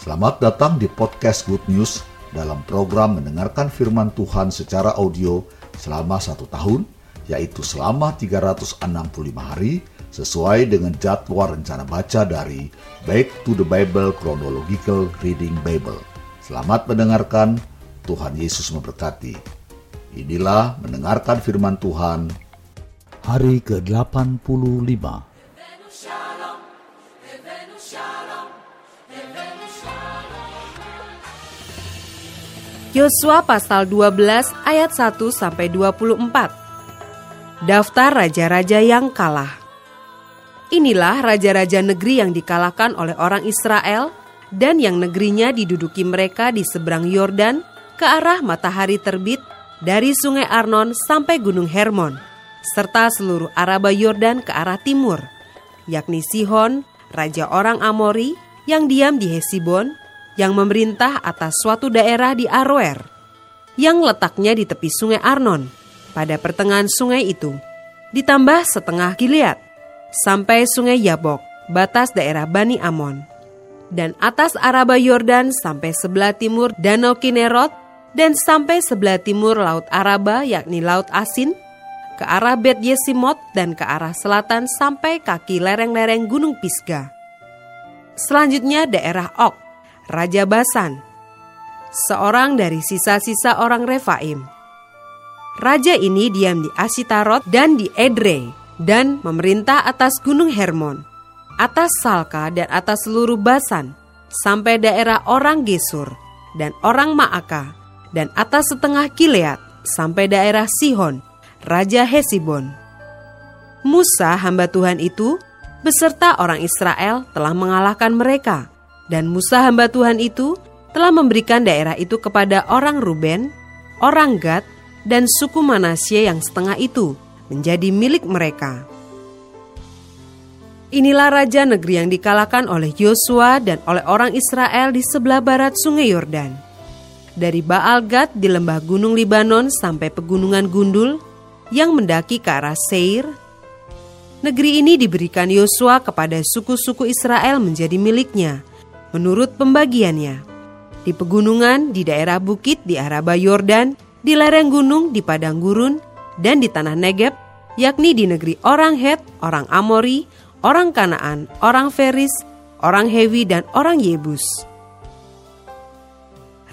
Selamat datang di podcast Good News dalam program mendengarkan firman Tuhan secara audio selama satu tahun, yaitu selama 365 hari sesuai dengan jadwal rencana baca dari Back to the Bible Chronological Reading Bible. Selamat mendengarkan, Tuhan Yesus memberkati. Inilah mendengarkan firman Tuhan hari ke-85. Evenu shalom, Evenu shalom, Evenu shalom. Yosua pasal 12 ayat 1 sampai 24. Daftar raja-raja yang kalah. Inilah raja-raja negeri yang dikalahkan oleh orang Israel dan yang negerinya diduduki mereka di seberang Yordan ke arah matahari terbit dari sungai Arnon sampai gunung Hermon serta seluruh Araba Yordan ke arah timur, yakni Sihon, raja orang Amori yang diam di Hesibon, yang memerintah atas suatu daerah di Aroer, yang letaknya di tepi sungai Arnon, pada pertengahan sungai itu, ditambah setengah Gilead, sampai sungai Yabok, batas daerah Bani Amon, dan atas Araba Yordan sampai sebelah timur Danau Kinerot, dan sampai sebelah timur Laut Araba yakni Laut Asin, ke arah Bet Yesimot dan ke arah selatan sampai kaki lereng-lereng Gunung Pisgah. Selanjutnya daerah Ok, Raja Basan, seorang dari sisa-sisa orang Refaim. Raja ini diam di Asitarot dan di Edrei dan memerintah atas Gunung Hermon, atas Salka dan atas seluruh Basan, sampai daerah orang Gesur dan orang Maaka, dan atas setengah Gilead sampai daerah Sihon, Raja Hesibon. Musa hamba Tuhan itu beserta orang Israel telah mengalahkan mereka dan Musa hamba Tuhan itu telah memberikan daerah itu kepada orang Ruben, orang Gad, dan suku Manasye yang setengah itu menjadi milik mereka. Inilah raja negeri yang dikalahkan oleh Yosua dan oleh orang Israel di sebelah barat sungai Yordan. Dari Baal Gad di lembah gunung Libanon sampai pegunungan Gundul, yang mendaki ke arah Seir. Negeri ini diberikan Yosua kepada suku-suku Israel menjadi miliknya, menurut pembagiannya. Di pegunungan, di daerah bukit, di Araba Yordan, di lereng gunung, di padang gurun, dan di tanah Negeb, yakni di negeri orang Het, orang Amori, orang Kanaan, orang Feris, orang Hewi, dan orang Yebus.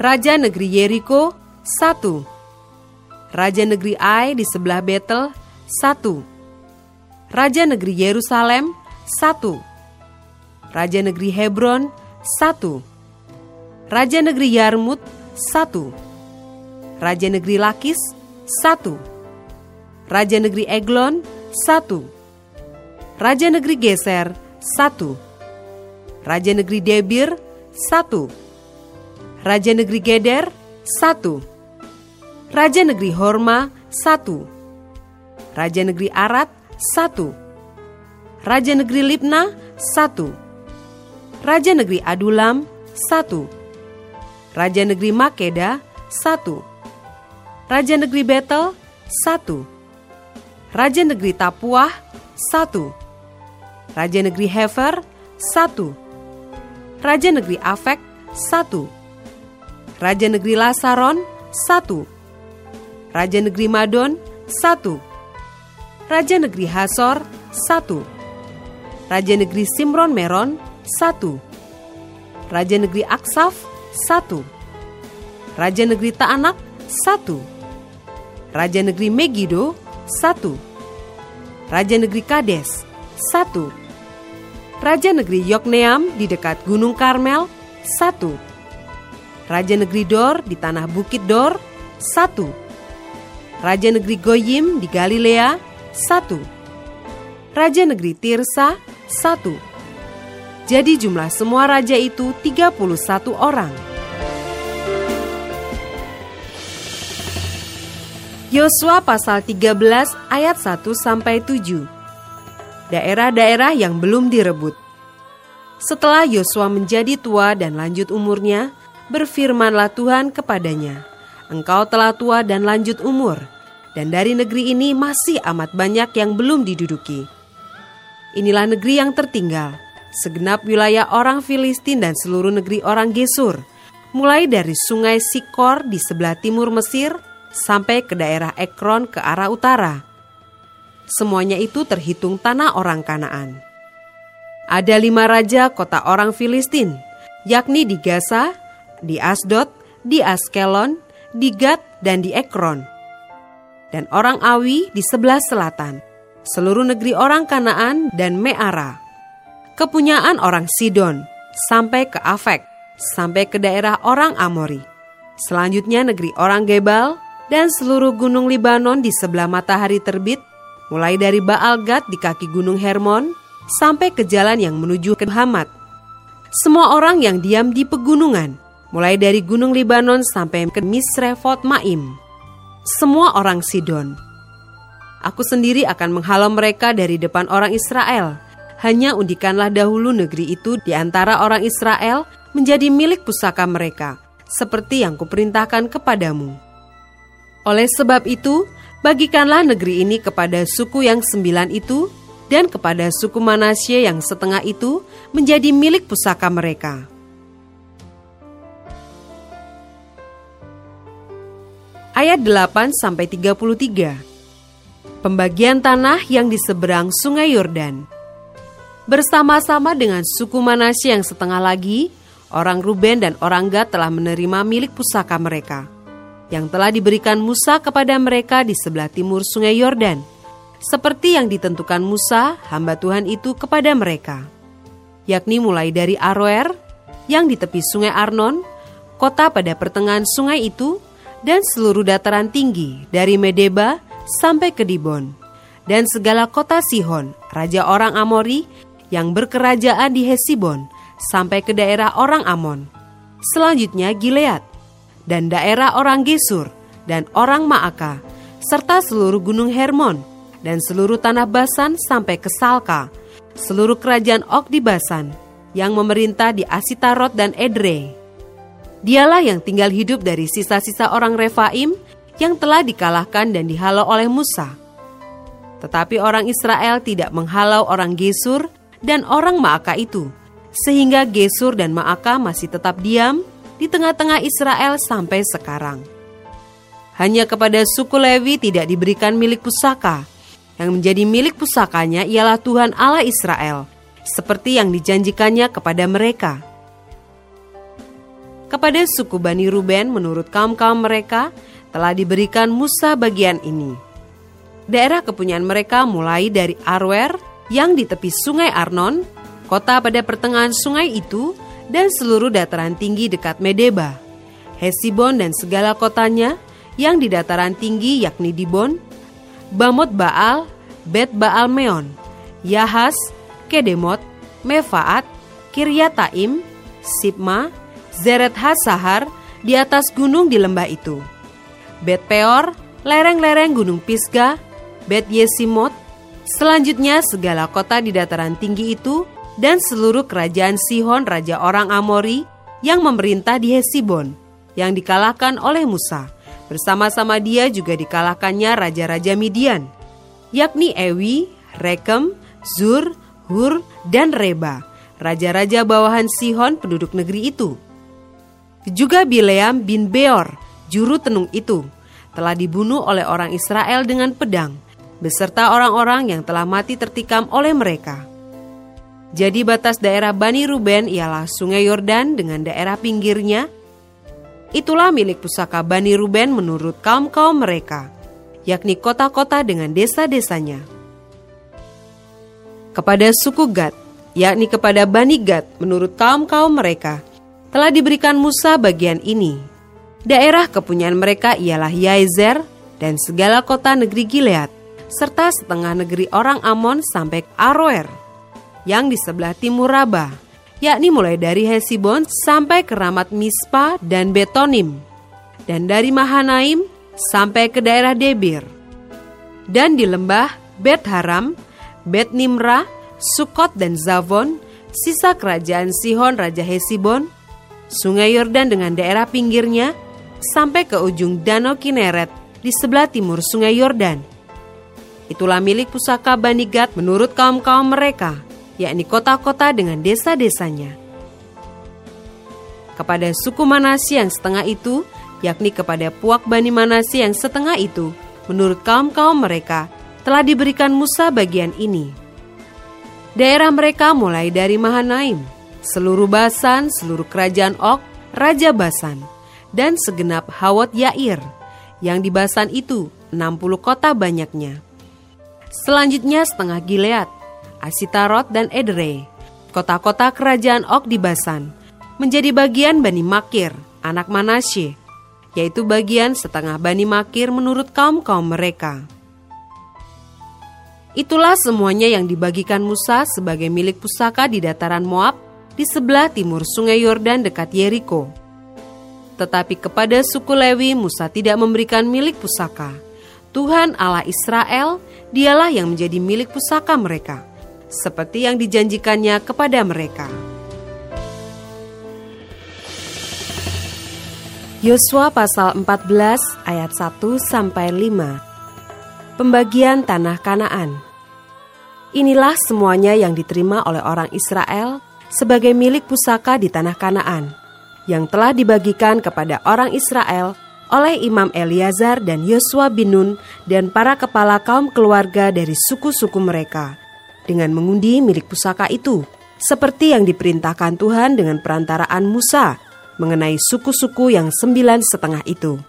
Raja negeri Yeriko, satu. Raja negeri Ai di sebelah Betel, satu. Raja negeri Yerusalem, satu. Raja negeri Hebron, satu. Raja negeri Yarmut, satu. Raja negeri Lakis, satu. Raja negeri Eglon, satu. Raja negeri Geser, satu. Raja negeri Debir, satu. Raja negeri Geder, satu. Raja Negeri Horma, satu. Raja Negeri Arat, satu. Raja Negeri Libna, satu. Raja Negeri Adulam, satu. Raja Negeri Makeda, satu. Raja Negeri Betel, satu. Raja Negeri Tapuah, satu. Raja Negeri Hefer, satu. Raja Negeri Afek, satu. Raja Negeri Lasaron, satu. Raja Negeri Madon, satu. Raja Negeri Hasor, satu. Raja Negeri Simron Meron, satu. Raja Negeri Aksaf, satu. Raja Negeri Taanak, satu. Raja Negeri Megido, satu. Raja Negeri Kades, satu. Raja Negeri Yokneam di dekat Gunung Karmel, satu. Raja Negeri Dor di tanah Bukit Dor, satu. Raja Negeri Goyim di Galilea, satu. Raja Negeri Tirsa, satu. Jadi jumlah semua raja itu 31 orang. Yosua pasal 13 ayat 1 sampai 7. Daerah-daerah yang belum direbut. Setelah Yosua menjadi tua dan lanjut umurnya, berfirmanlah Tuhan kepadanya, engkau telah tua dan lanjut umur. dan dari negeri ini masih amat banyak yang belum diduduki. Inilah negeri yang tertinggal, segenap wilayah orang Filistin dan seluruh negeri orang Gesur, mulai dari sungai Sikor di sebelah timur Mesir sampai ke daerah Ekron ke arah utara. Semuanya itu terhitung tanah orang Kanaan. Ada lima raja kota orang Filistin, yakni di Gaza, di Asdod, di Askelon, di Gad, dan di Ekron. Dan orang Awi di sebelah selatan, seluruh negeri orang Kanaan dan Meara. Kepunyaan orang Sidon, sampai ke Afek, sampai ke daerah orang Amori. Selanjutnya negeri orang Gebal, dan seluruh gunung Libanon di sebelah matahari terbit, mulai dari Baal Gad di kaki gunung Hermon, sampai ke jalan yang menuju ke Hamad. Semua orang yang diam di pegunungan, mulai dari gunung Libanon sampai ke Misrefot Maim. Semua orang Sidon. Aku sendiri akan menghalau mereka dari depan orang Israel. Hanya undikanlah dahulu negeri itu di antara orang Israel menjadi milik pusaka mereka, seperti yang kuperintahkan kepadamu. Oleh sebab itu, bagikanlah negeri ini kepada suku yang sembilan itu dan kepada suku Manasye yang setengah itu menjadi milik pusaka mereka. Ayat 8 sampai 33. Pembagian tanah yang di seberang Sungai Yordan. Bersama-sama dengan suku Manasye yang setengah lagi, orang Ruben dan orang Gad telah menerima milik pusaka mereka yang telah diberikan Musa kepada mereka di sebelah timur sungai Yordan, seperti yang ditentukan Musa, hamba Tuhan itu kepada mereka, yakni mulai dari Aroer yang di tepi sungai Arnon, kota pada pertengahan sungai itu, dan seluruh dataran tinggi dari Medeba sampai ke Dibon, dan segala kota Sihon, raja orang Amori, yang berkerajaan di Hesibon, sampai ke daerah orang Amon. Selanjutnya Gilead, dan daerah orang Gesur dan orang Maaka, serta seluruh gunung Hermon dan seluruh tanah Basan sampai ke Salka, seluruh kerajaan Ok di Basan yang memerintah di Asitarot dan Edrei. Dialah yang tinggal hidup dari sisa-sisa orang Refaim yang telah dikalahkan dan dihalau oleh Musa. Tetapi orang Israel tidak menghalau orang Gesur dan orang Maaka itu, sehingga Gesur dan Maaka masih tetap diam di tengah-tengah Israel sampai sekarang. Hanya kepada suku Lewi tidak diberikan milik pusaka. Yang menjadi milik pusakanya ialah Tuhan Allah Israel, seperti yang dijanjikannya kepada mereka. Kepada suku Bani Ruben menurut kaum-kaum mereka telah diberikan Musa bagian ini. Daerah kepunyaan mereka mulai dari Arwer yang di tepi sungai Arnon, kota pada pertengahan sungai itu, dan seluruh dataran tinggi dekat Medeba, Hesibon dan segala kotanya yang di dataran tinggi yakni Dibon, Bamot Baal, Bet Baal Meon, Yahas, Kedemot, Mefaat, Kiryataim, Sipma, Zeret Hasahar di atas gunung di lembah itu. Bet Peor, lereng-lereng gunung Pisga, Bet Yesimot, selanjutnya segala kota di dataran tinggi itu dan seluruh kerajaan Sihon raja orang Amori yang memerintah di Hesibon yang dikalahkan oleh Musa. Bersama-sama dia juga dikalahkannya raja-raja Midian, yakni Ewi, Rekem, Zur, Hur, dan Reba, raja-raja bawahan Sihon penduduk negeri itu. Juga Bileam bin Beor, juru tenung itu, telah dibunuh oleh orang Israel dengan pedang, beserta orang-orang yang telah mati tertikam oleh mereka. Jadi batas daerah Bani Ruben ialah sungai Yordan dengan daerah pinggirnya. Itulah milik pusaka Bani Ruben menurut kaum-kaum mereka, yakni kota-kota dengan desa-desanya. Kepada suku Gad, yakni kepada Bani Gad menurut kaum-kaum mereka, telah diberikan Musa bagian ini. Daerah kepunyaan mereka ialah Yaezer dan segala kota negeri Gilead, serta setengah negeri orang Amon sampai Aroer yang di sebelah timur Rabah, yakni mulai dari Hesibon sampai ke Ramat Mispa dan Betonim, dan dari Mahanaim sampai ke daerah Debir. Dan di lembah Bet Haram, Bet Nimra, Sukot dan Zavon, sisa kerajaan Sihon Raja Hesibon, Sungai Yordan dengan daerah pinggirnya, sampai ke ujung Danau Kineret di sebelah timur sungai Yordan. Itulah milik pusaka Bani Gad menurut kaum-kaum mereka, yakni kota-kota dengan desa-desanya. Kepada suku Manasi yang setengah itu, yakni kepada puak Bani Manasi yang setengah itu, menurut kaum-kaum mereka, telah diberikan Musa bagian ini. Daerah mereka mulai dari Mahanaim, seluruh Basan, seluruh kerajaan Ok, Raja Basan, dan segenap Hawat Yair, yang di Basan itu 60 kota banyaknya. Selanjutnya setengah Gilead, Asitarot dan Edrei, kota-kota kerajaan Ok di Basan, menjadi bagian Bani Makir, anak Manasye, yaitu bagian setengah Bani Makir menurut kaum-kaum mereka. Itulah semuanya yang dibagikan Musa sebagai milik pusaka di dataran Moab di sebelah timur sungai Yordan dekat Yeriko. Tetapi kepada suku Lewi Musa tidak memberikan milik pusaka. Tuhan Allah Israel dialah yang menjadi milik pusaka mereka, seperti yang dijanjikannya kepada mereka. Yosua pasal 14 ayat 1 sampai 5 Pembagian tanah Kanaan. Inilah semuanya yang diterima oleh orang Israel sebagai milik pusaka di tanah Kanaan, yang telah dibagikan kepada orang Israel oleh Imam Eliazar dan Yosua bin Nun dan para kepala kaum keluarga dari suku-suku mereka, dengan mengundi milik pusaka itu, seperti yang diperintahkan Tuhan dengan perantaraan Musa mengenai suku-suku yang sembilan setengah itu.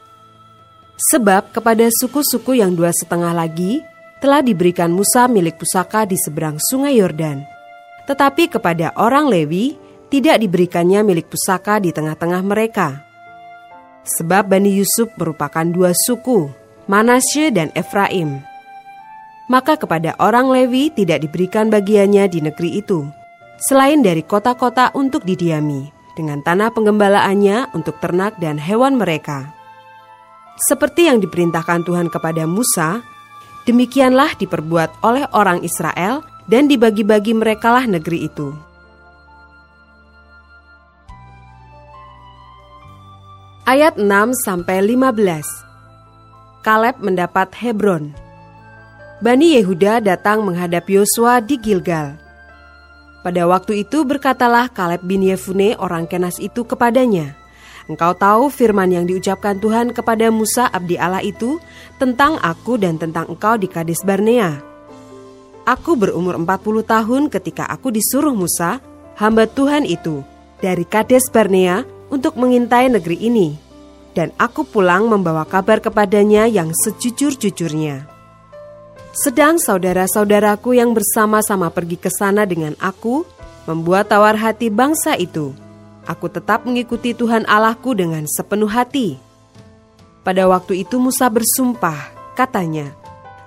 Sebab kepada suku-suku yang dua setengah lagi telah diberikan Musa milik pusaka di seberang sungai Yordan. Tetapi kepada orang Lewi tidak diberikannya milik pusaka di tengah-tengah mereka. Sebab Bani Yusuf merupakan dua suku, Manasye dan Efraim. Maka kepada orang Lewi tidak diberikan bagiannya di negeri itu, selain dari kota-kota untuk didiami, dengan tanah penggembalaannya untuk ternak dan hewan mereka. Seperti yang diperintahkan Tuhan kepada Musa, demikianlah diperbuat oleh orang Israel dan dibagi-bagi merekalah negeri itu. Ayat 6 sampai 15. Kaleb mendapat Hebron. Bani Yehuda datang menghadap Yosua di Gilgal. Pada waktu itu berkatalah Kaleb bin Yefune orang Kenas itu kepadanya, Engkau tahu firman yang diucapkan Tuhan kepada Musa abdi Allah itu tentang aku dan tentang engkau di Kades Barnea. Aku berumur 40 tahun ketika aku disuruh Musa, hamba Tuhan itu, dari Kades Barnea untuk mengintai negeri ini. Dan aku pulang membawa kabar kepadanya yang sejujur-jujurnya. Sedang saudara-saudaraku yang bersama-sama pergi ke sana dengan aku, membuat tawar hati bangsa itu Aku tetap mengikuti Tuhan Allahku dengan sepenuh hati. Pada waktu itu Musa bersumpah, katanya,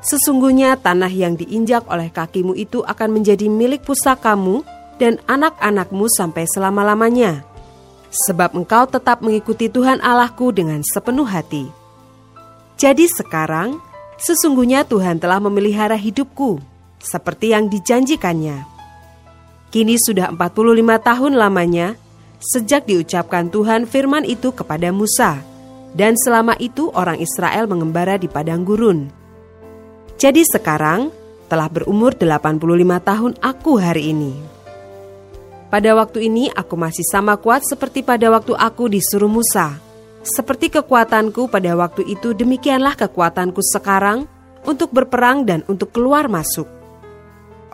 Sesungguhnya tanah yang diinjak oleh kakimu itu akan menjadi milik pusakamu dan anak-anakmu sampai selama-lamanya. Sebab engkau tetap mengikuti Tuhan Allahku dengan sepenuh hati. Jadi sekarang, sesungguhnya Tuhan telah memelihara hidupku, seperti yang dijanjikannya. Kini sudah 45 tahun lamanya, sejak diucapkan Tuhan firman itu kepada Musa, dan selama itu orang Israel mengembara di padang gurun. Jadi sekarang telah berumur 85 tahun aku hari ini. Pada waktu ini aku masih sama kuat seperti pada waktu aku disuruh Musa. Seperti kekuatanku pada waktu itu demikianlah kekuatanku sekarang untuk berperang dan untuk keluar masuk.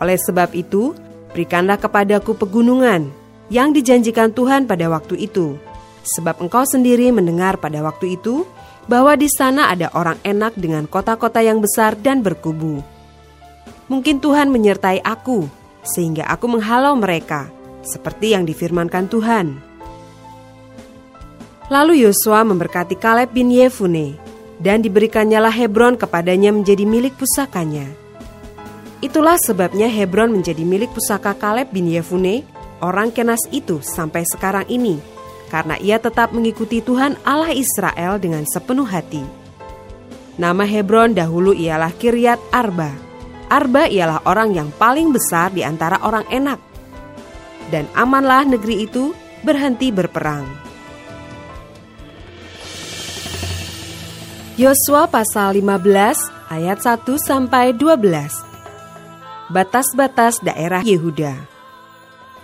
Oleh sebab itu, berikanlah kepadaku pegunungan, yang dijanjikan Tuhan pada waktu itu. Sebab engkau sendiri mendengar pada waktu itu bahwa di sana ada orang enak dengan kota-kota yang besar dan berkubu. Mungkin Tuhan menyertai aku, sehingga aku menghalau mereka, seperti yang difirmankan Tuhan. Lalu Yosua memberkati Kaleb bin Yefune, dan diberikannya Hebron kepadanya menjadi milik pusakanya. Itulah sebabnya Hebron menjadi milik pusaka Kaleb bin Yefune orang Kenas itu sampai sekarang ini, karena ia tetap mengikuti Tuhan Allah Israel dengan sepenuh hati. Nama Hebron dahulu ialah Kiryat Arba. Arba ialah orang yang paling besar di antara orang enak. Dan amanlah negeri itu berhenti berperang. Yosua pasal 15 ayat 1 sampai 12. Batas-batas daerah Yehuda.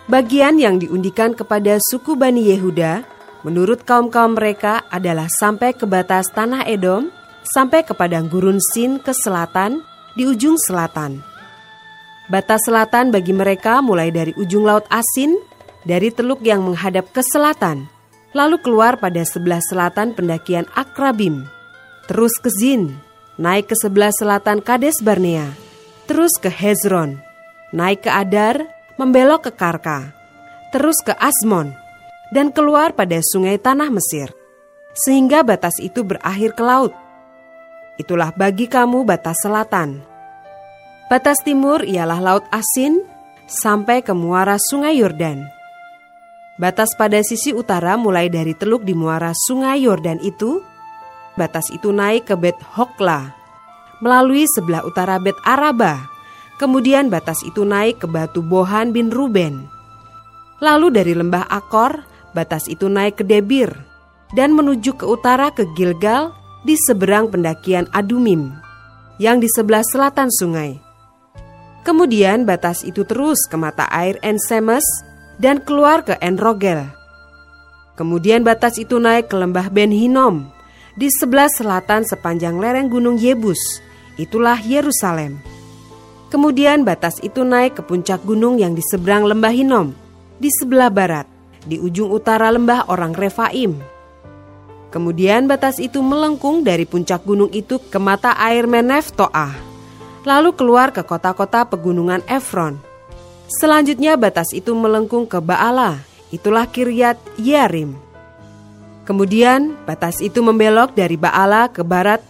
Bagian yang diundikan kepada suku Bani Yehuda menurut kaum-kaum mereka adalah sampai ke batas tanah Edom, sampai ke padang gurun Sin ke selatan, di ujung selatan. Batas selatan bagi mereka mulai dari ujung laut Asin, dari teluk yang menghadap ke selatan, lalu keluar pada sebelah selatan pendakian Akrabim, terus ke Zin, naik ke sebelah selatan Kades Barnea, terus ke Hezron, naik ke Adar, membelok ke Karka, terus ke Asmon, dan keluar pada sungai tanah Mesir, sehingga batas itu berakhir ke laut. Itulah bagi kamu batas selatan. Batas timur ialah Laut Asin sampai ke muara Sungai Yordan. Batas pada sisi utara mulai dari teluk di muara Sungai Yordan itu, batas itu naik ke Bet Hokla, melalui sebelah utara Bet Araba. Kemudian batas itu naik ke batu Bohan bin Ruben. Lalu dari lembah Akor, batas itu naik ke Debir dan menuju ke utara ke Gilgal di seberang pendakian Adumim, yang di sebelah selatan sungai. Kemudian batas itu terus ke mata air Ensemes dan keluar ke Enrogel. Kemudian batas itu naik ke lembah Ben Hinom di sebelah selatan sepanjang lereng gunung Yebus. Itulah Yerusalem. Kemudian batas itu naik ke puncak gunung yang di seberang lembah Hinom di sebelah barat, di ujung utara lembah orang Refaim. Kemudian batas itu melengkung dari puncak gunung itu ke mata air Menef Toah lalu keluar ke kota-kota pegunungan Efron. Selanjutnya batas itu melengkung ke Baala, itulah Kiryat Yarim. Kemudian batas itu membelok dari Baala ke barat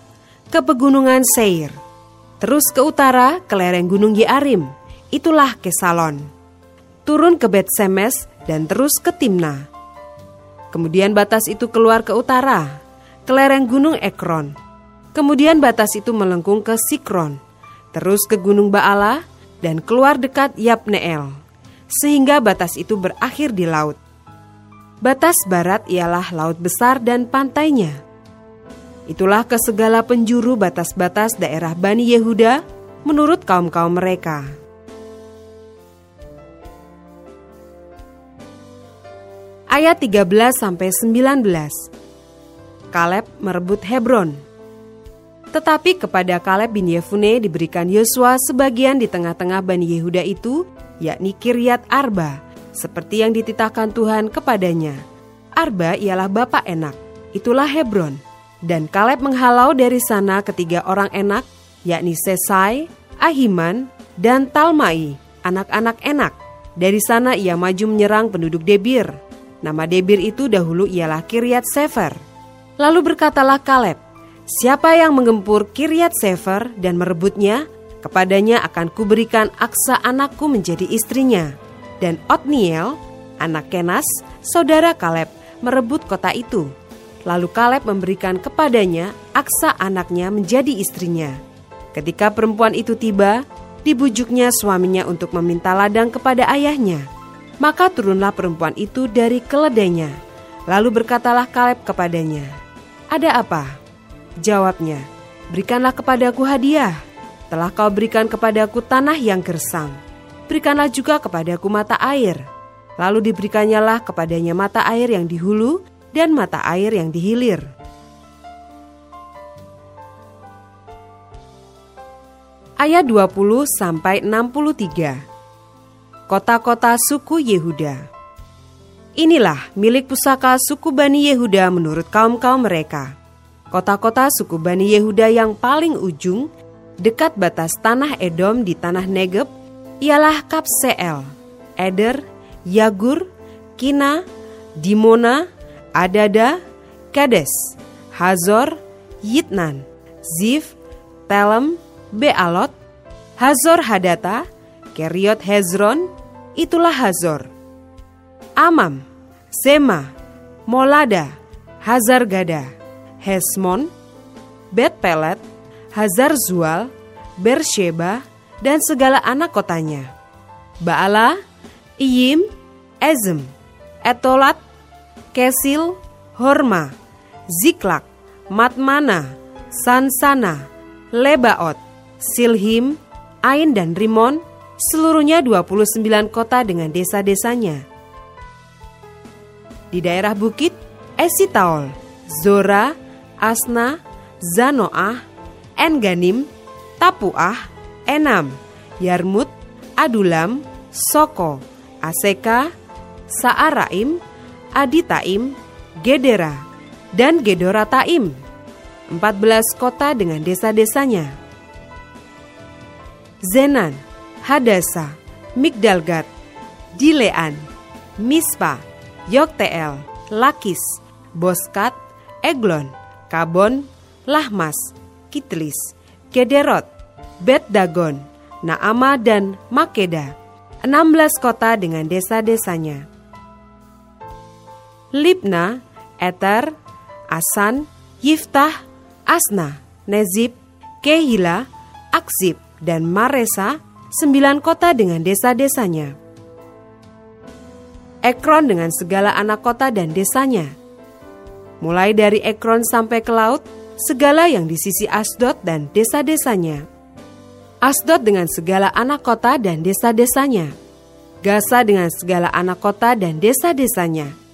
ke pegunungan Seir. Terus ke utara ke lereng gunung Yarim, itulah Kesalon. Turun ke Bet Semes dan terus ke Timna. Kemudian batas itu keluar ke utara, ke lereng gunung Ekron. Kemudian batas itu melengkung ke Sikron terus ke Gunung Baala, dan keluar dekat Yapneel, sehingga batas itu berakhir di laut. Batas barat ialah laut besar dan pantainya. Itulah ke segala penjuru batas-batas daerah Bani Yehuda menurut kaum-kaum mereka. Ayat 13 sampai 19. Kaleb merebut Hebron. Tetapi kepada Kaleb bin Yefune diberikan Yosua sebagian di tengah-tengah Bani Yehuda itu, yakni Kiryat Arba, seperti yang dititahkan Tuhan kepadanya. Arba ialah bapak enak, itulah Hebron. Dan Kaleb menghalau dari sana ketiga orang enak, yakni Sesai, Ahiman, dan Talmai, anak-anak enak. Dari sana ia maju menyerang penduduk Debir. Nama Debir itu dahulu ialah Kiryat Sefer. Lalu berkatalah Kaleb, Siapa yang menggempur Kiryat Sefer dan merebutnya, kepadanya akan kuberikan aksa anakku menjadi istrinya. Dan Otniel, anak Kenas, saudara Kaleb, merebut kota itu. Lalu Kaleb memberikan kepadanya aksa anaknya menjadi istrinya. Ketika perempuan itu tiba, dibujuknya suaminya untuk meminta ladang kepada ayahnya. Maka turunlah perempuan itu dari keledainya. Lalu berkatalah Kaleb kepadanya, "Ada apa?" Jawabnya, berikanlah kepadaku hadiah. Telah kau berikan kepadaku tanah yang gersang. Berikanlah juga kepadaku mata air. Lalu diberikannya kepadanya mata air yang di hulu dan mata air yang di hilir. Ayat 20 sampai 63. Kota-kota suku Yehuda. Inilah milik pusaka suku Bani Yehuda menurut kaum-kaum mereka. Kota-kota suku Bani Yehuda yang paling ujung, dekat batas tanah Edom di tanah Negeb, ialah Kapseel, Eder, Yagur, Kina, Dimona, Adada, Kades, Hazor, Yitnan, Zif, Telem, Bealot, Hazor Hadata, Keriot Hezron, itulah Hazor. Amam, Sema, Molada, Hazar Gada, Hesmon, Bet Pelet, Hazar Zual, Bersheba, dan segala anak kotanya. Baala, Iyim, Ezem, Etolat, Kesil, Horma, Ziklak, Matmana, Sansana, Lebaot, Silhim, Ain dan Rimon, seluruhnya 29 kota dengan desa-desanya. Di daerah bukit, Esitaol, Zora, Asna, Zanoah, Enganim, Tapuah, Enam, Yarmut, Adulam, Soko, Aseka, Saaraim, Aditaim, Gedera, dan Gedorataim. 14 kota dengan desa-desanya. Zenan, Hadasa, Migdalgat, Dilean, Mispa, Yokteel, Lakis, Boskat, Eglon, Kabon, Lahmas, Kitlis, Gederot, Bet Dagon, Naama dan Makeda. 16 kota dengan desa-desanya. Libna, Eter, Asan, Yiftah, Asna, Nezib, Kehila, Aksib, dan Maresa, sembilan kota dengan desa-desanya. Ekron dengan segala anak kota dan desanya. Mulai dari Ekron sampai ke laut, segala yang di sisi Asdod dan desa-desanya. Asdod dengan segala anak kota dan desa-desanya. Gaza dengan segala anak kota dan desa-desanya.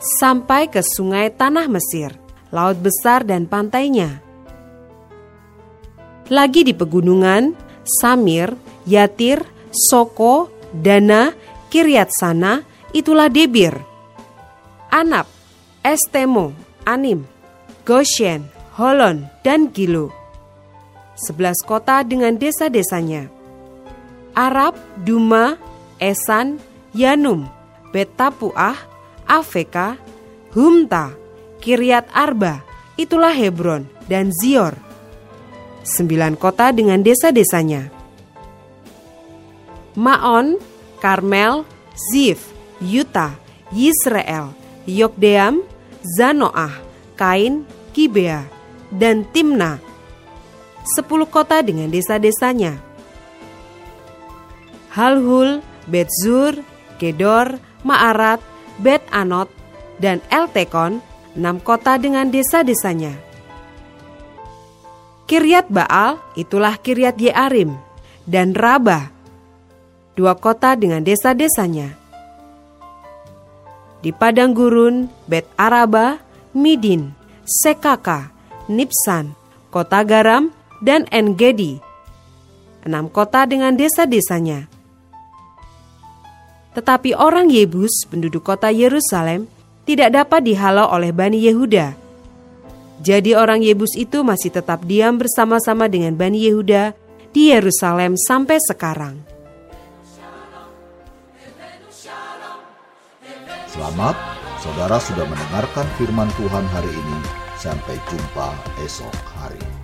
Sampai ke sungai Tanah Mesir, laut besar dan pantainya. Lagi di pegunungan, Samir, Yatir, Soko, Dana, Kiryat Sana, itulah Debir. Anap, Estemo, Anim, Goshen, Holon, dan Gilo. Sebelas kota dengan desa-desanya. Arab, Duma, Esan, Yanum, Betapuah, Afeka, Humta, Kiryat Arba, itulah Hebron, dan Zior sembilan kota dengan desa-desanya. Maon, Karmel, Zif, Yuta, Yisrael, Yokdeam, Zanoah, Kain, Gibea, dan Timna. Sepuluh kota dengan desa-desanya. Halhul, Betzur, Gedor, Maarat, Bet Anot, dan Eltekon, enam kota dengan desa-desanya. Kiryat Baal itulah Kiryat Yearim dan Raba, dua kota dengan desa-desanya. Di padang gurun, Bet Araba, Midin, Sekaka, Nipsan, kota garam, dan Engedi. Enam kota dengan desa-desanya. Tetapi orang Yebus, penduduk kota Yerusalem, tidak dapat dihalau oleh Bani Yehuda jadi orang Yebus itu masih tetap diam bersama-sama dengan Bani Yehuda di Yerusalem sampai sekarang. Selamat, saudara sudah mendengarkan firman Tuhan hari ini. Sampai jumpa esok hari.